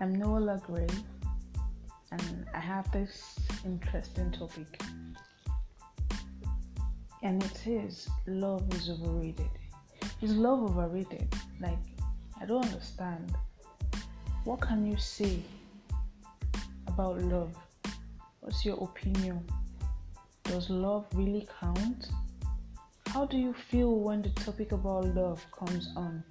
I'm Nola Gray, and I have this interesting topic. And it is love is overrated. Is love overrated? Like, I don't understand. What can you say about love? What's your opinion? Does love really count? How do you feel when the topic about love comes on?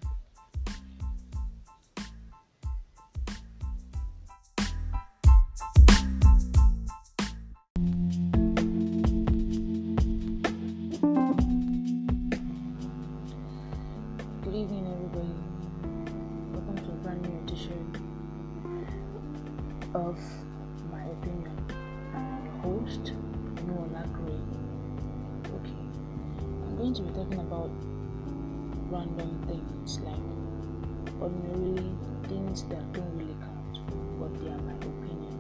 Of My Opinion. I'm your host, Nola Gray. Okay, I'm going to be talking about random things like ordinarily things that don't really count, but they are my opinion.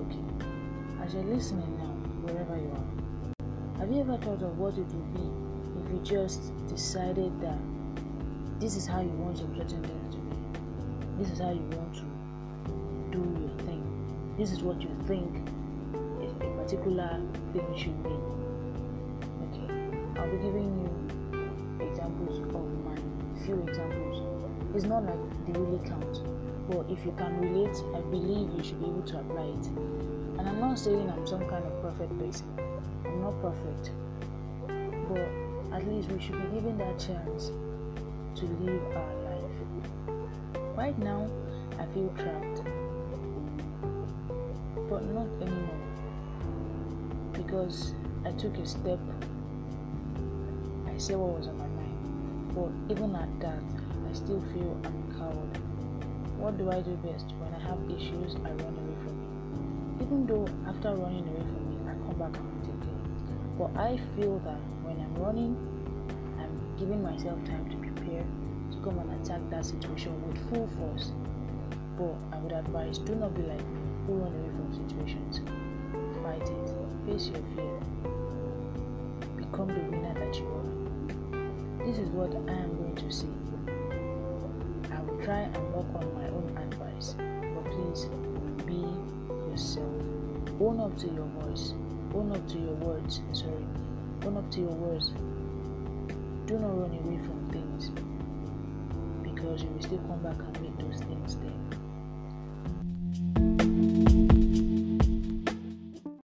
Okay, as you're listening now, wherever you are, have you ever thought of what it would be if you just decided that this is how you want your certain to be. This is how you want to do your thing. This is what you think a particular thing should be. Okay, I'll be giving you examples of mine. Few examples. It's not like they really count, but if you can relate, I believe you should be able to apply it. And I'm not saying I'm some kind of perfect person. I'm not perfect, but at least we should be given that chance to live our life. Right now, I feel trapped, but not anymore because I took a step. I said what was on my mind, but even at that, I still feel I'm a coward. What do I do best when I have issues? I run away from it. Even though after running away from it, I come back and take it. But I feel that when I'm running, I'm giving myself time to prepare to come and attack that situation with full force. But I would advise do not be like me who run away from situations. Fight it, face your fear, become the winner that you are. This is what I am going to say. I will try and work on my own advice, but please be yourself. Own up to your voice, own up to your words, sorry, own up to your words. Do not run away from things because you will still come back and make those things.